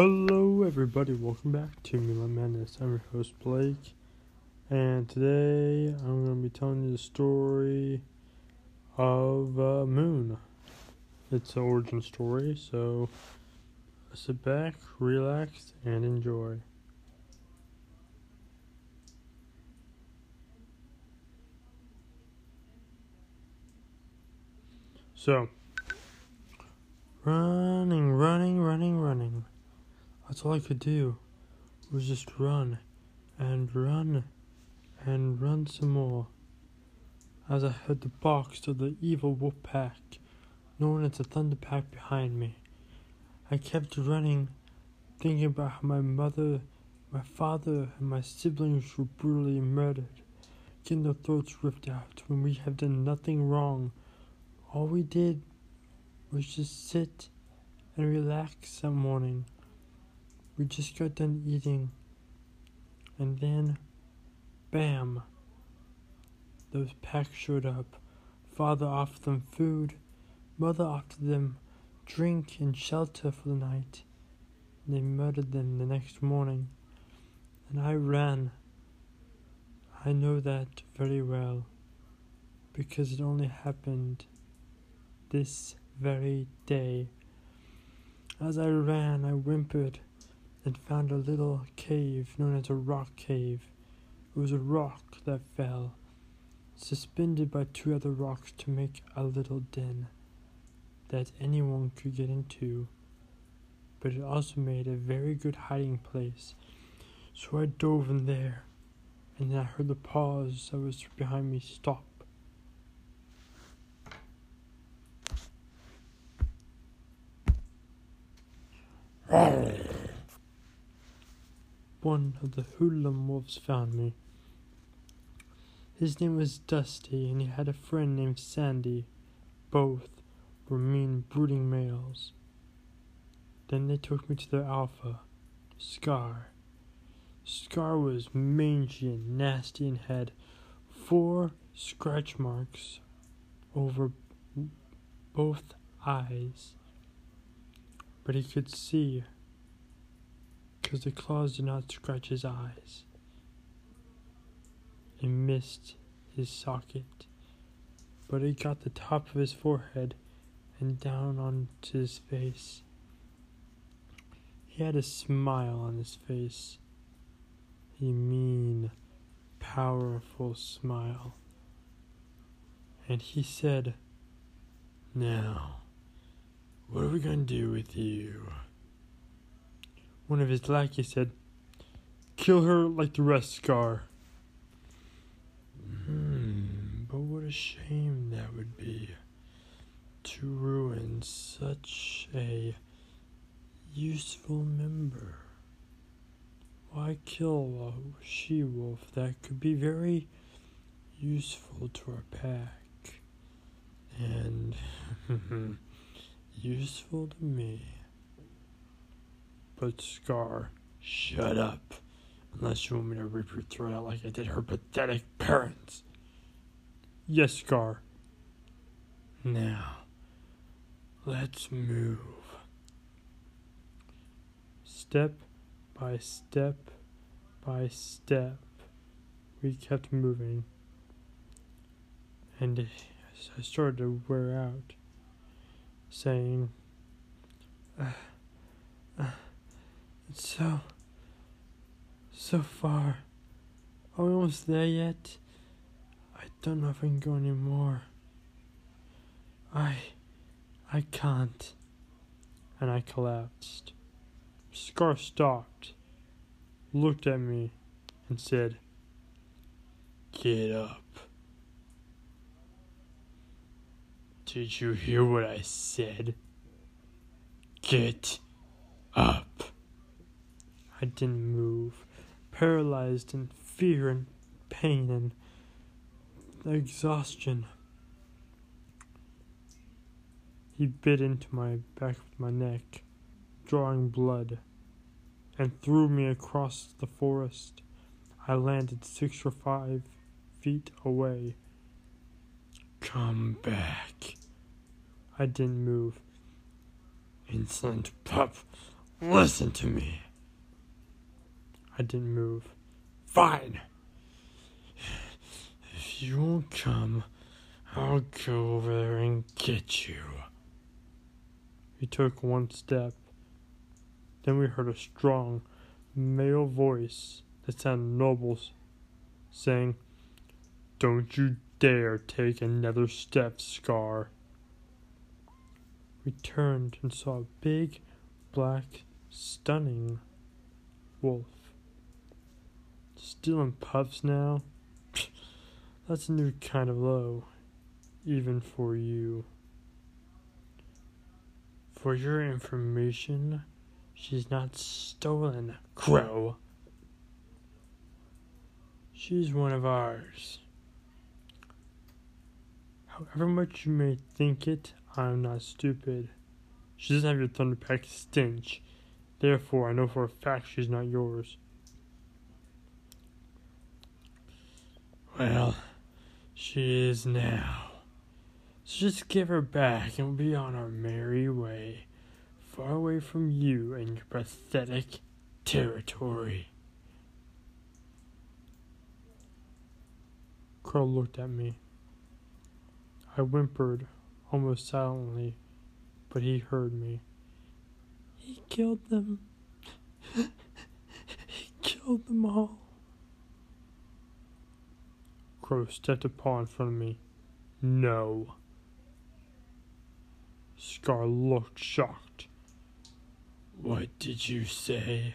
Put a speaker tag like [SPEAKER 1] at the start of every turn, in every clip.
[SPEAKER 1] Hello, everybody. Welcome back to Milan Madness. I'm your host, Blake. And today I'm going to be telling you the story of uh, Moon. It's an origin story, so sit back, relax, and enjoy. So, running, running, running, running. That's all I could do was just run and run and run some more as I heard the barks of the evil wolf pack, known as the Thunder Pack, behind me. I kept running, thinking about how my mother, my father, and my siblings were brutally murdered, getting their throats ripped out when we have done nothing wrong. All we did was just sit and relax that morning. We just got done eating, and then, bam, those packs showed up. Father offered them food, mother offered them drink and shelter for the night. They murdered them the next morning, and I ran. I know that very well, because it only happened this very day. As I ran, I whimpered and found a little cave known as a rock cave. It was a rock that fell, suspended by two other rocks to make a little den that anyone could get into. But it also made a very good hiding place. So I dove in there, and then I heard the paws that was behind me stop. One of the hoodlum wolves found me. His name was Dusty, and he had a friend named Sandy. Both were mean, brooding males. Then they took me to their alpha, Scar. Scar was mangy and nasty and had four scratch marks over both eyes, but he could see because the claws did not scratch his eyes. It missed his socket, but it got the top of his forehead and down onto his face. He had a smile on his face, a mean, powerful smile. And he said, Now, what are we going to do with you? One of his lackeys said, Kill her like the rest, Scar. Hmm, but what a shame that would be to ruin such a useful member. Why kill a she wolf that could be very useful to our pack and useful to me? But Scar, shut up. Unless you want me to rip your throat out like I did her pathetic parents. Yes, Scar. Now, let's move. Step by step by step, we kept moving. And I started to wear out, saying, uh, uh, it's so, so far. Are we almost there yet? I don't know if I can go anymore. I, I can't. And I collapsed. Scar stopped, looked at me, and said, Get up. Did you hear what I said? Get up. I didn't move, paralyzed in fear and pain and exhaustion. He bit into my back of my neck, drawing blood, and threw me across the forest. I landed six or five feet away. Come back. I didn't move. Insolent pup, Listen to me. I didn't move. Fine. If you won't come, I'll go over there and get you. We took one step. Then we heard a strong male voice that sounded noble saying, Don't you dare take another step, Scar. We turned and saw a big, black, stunning wolf. Still in puffs now? That's a new kind of low, even for you. For your information, she's not stolen, Crow. She's one of ours. However much you may think it, I'm not stupid. She doesn't have your Thunderpack stench. Therefore, I know for a fact she's not yours. Well, she is now. So just give her back and we'll be on our merry way, far away from you and your pathetic territory. Crow looked at me. I whimpered, almost silently, but he heard me. He killed them. he killed them all. Crow stepped a paw in front of me. No. Scar looked shocked. What did you say?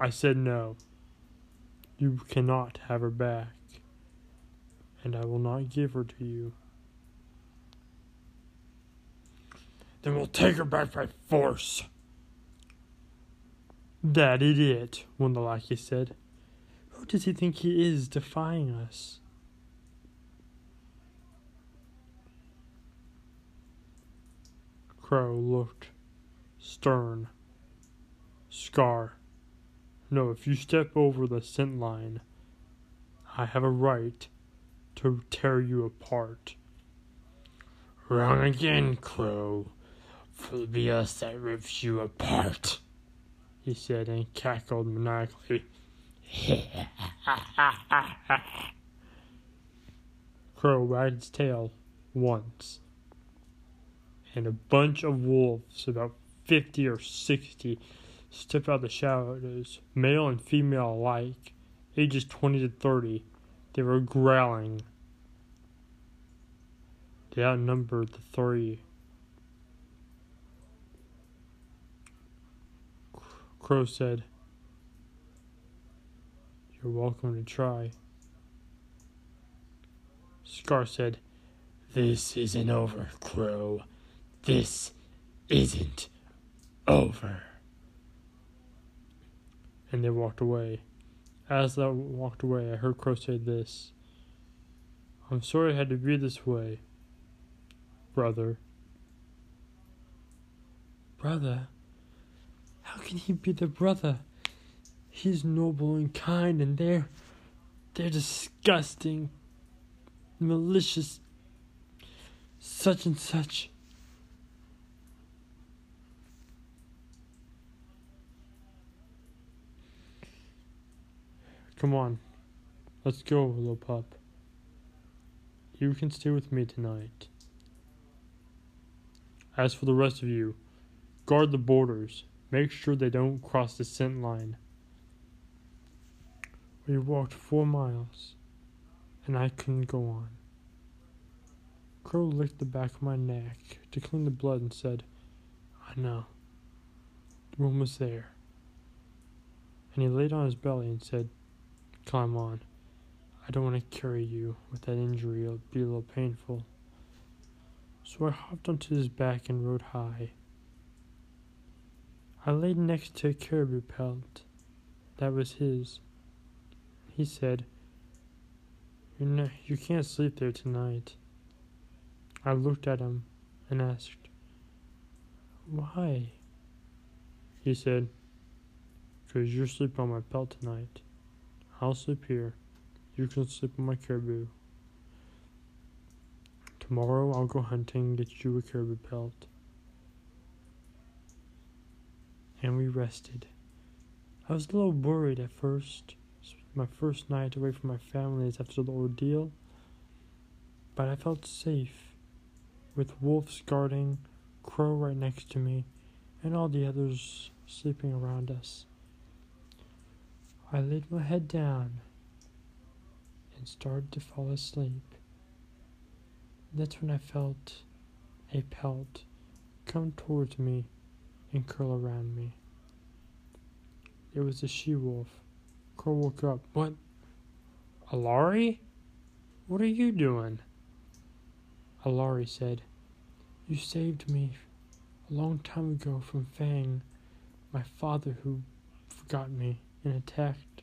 [SPEAKER 1] I said no. You cannot have her back, and I will not give her to you. Then we'll take her back by force. That idiot, one of the lackeys said. Who does he think he is defying us? Crow looked stern. Scar. No, if you step over the scent line, I have a right to tear you apart. Wrong again, Crow. It'll be us that rips you apart, he said and cackled maniacally. Crow wagged his tail once and a bunch of wolves, about 50 or 60, stepped out of the shadows, male and female alike, ages 20 to 30. They were growling. They outnumbered the three. Crow said, You're welcome to try. Scar said, This isn't over, Crow. This isn't over. And they walked away. As they walked away, I heard Crow say this I'm sorry I had to be this way, brother. Brother? How can he be the brother? He's noble and kind, and they're. they're disgusting, malicious, such and such. Come on. Let's go, little pup. You can stay with me tonight. As for the rest of you, guard the borders. Make sure they don't cross the scent line. We walked four miles, and I couldn't go on. Crow licked the back of my neck to clean the blood and said, I know. We're almost there. And he laid on his belly and said, Climb on. I don't want to carry you with that injury, it'll be a little painful. So I hopped onto his back and rode high. I laid next to a caribou pelt. That was his. He said, You're not, You can't sleep there tonight. I looked at him and asked, Why? He said, Because you're sleeping on my pelt tonight. I'll sleep here. You can sleep on my caribou. Tomorrow I'll go hunting and get you a caribou pelt. and we rested. I was a little worried at first. My first night away from my family is after the ordeal. But I felt safe, with wolves guarding, Crow right next to me, and all the others sleeping around us. I laid my head down and started to fall asleep. That's when I felt a pelt come towards me and curl around me. It was a she wolf. Crow woke up. What? Alari? What are you doing? Alari said, You saved me a long time ago from Fang, my father who forgot me and attacked.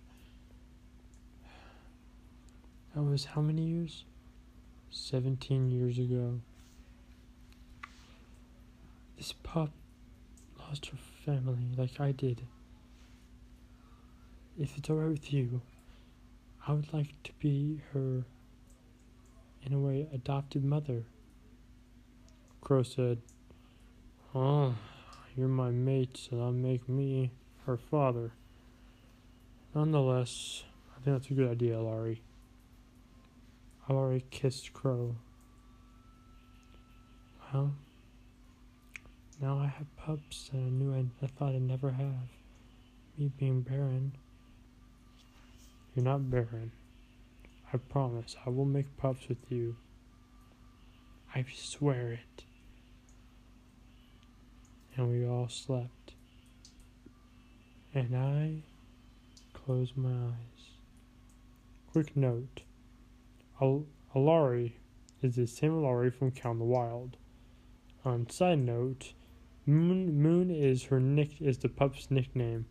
[SPEAKER 1] That was how many years? Seventeen years ago. This pup lost her family like I did. If it's alright with you, I would like to be her, in a way, adopted mother. Crow said, Oh, you're my mate, so that'll make me her father. Nonetheless, I think that's a good idea, Laurie. Laurie kissed Crow. Well, now I have pups that I knew I, I thought I'd never have. Me being barren. You're not barren. I promise I will make pups with you. I swear it. And we all slept. And I closed my eyes. Quick note Al- Alari is the same Alari from Count the Wild. On side note, Moon Moon is her nick is the pup's nickname.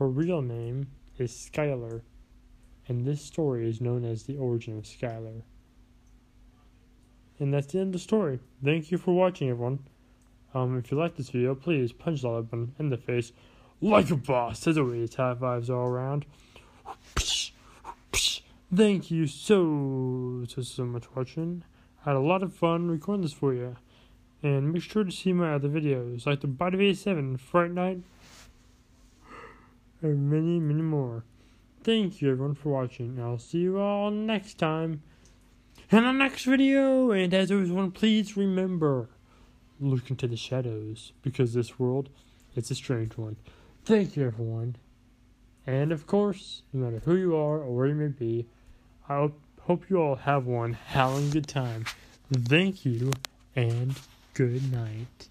[SPEAKER 1] Her real name is Skyler, and this story is known as the origin of Skyler. And that's the end of the story. Thank you for watching, everyone. Um, if you like this video, please punch the like button in the face like a boss. As always, high fives all around. Thank you so so so much for watching. I had a lot of fun recording this for you. And make sure to see my other videos, like the Body V 7, Fright Night, and many, many more. Thank you everyone for watching. I'll see you all next time in the next video. And as always, one please remember, look into the shadows because this world is a strange one. Thank you everyone. And of course, no matter who you are or where you may be, I hope you all have one howling good time. Thank you and good night.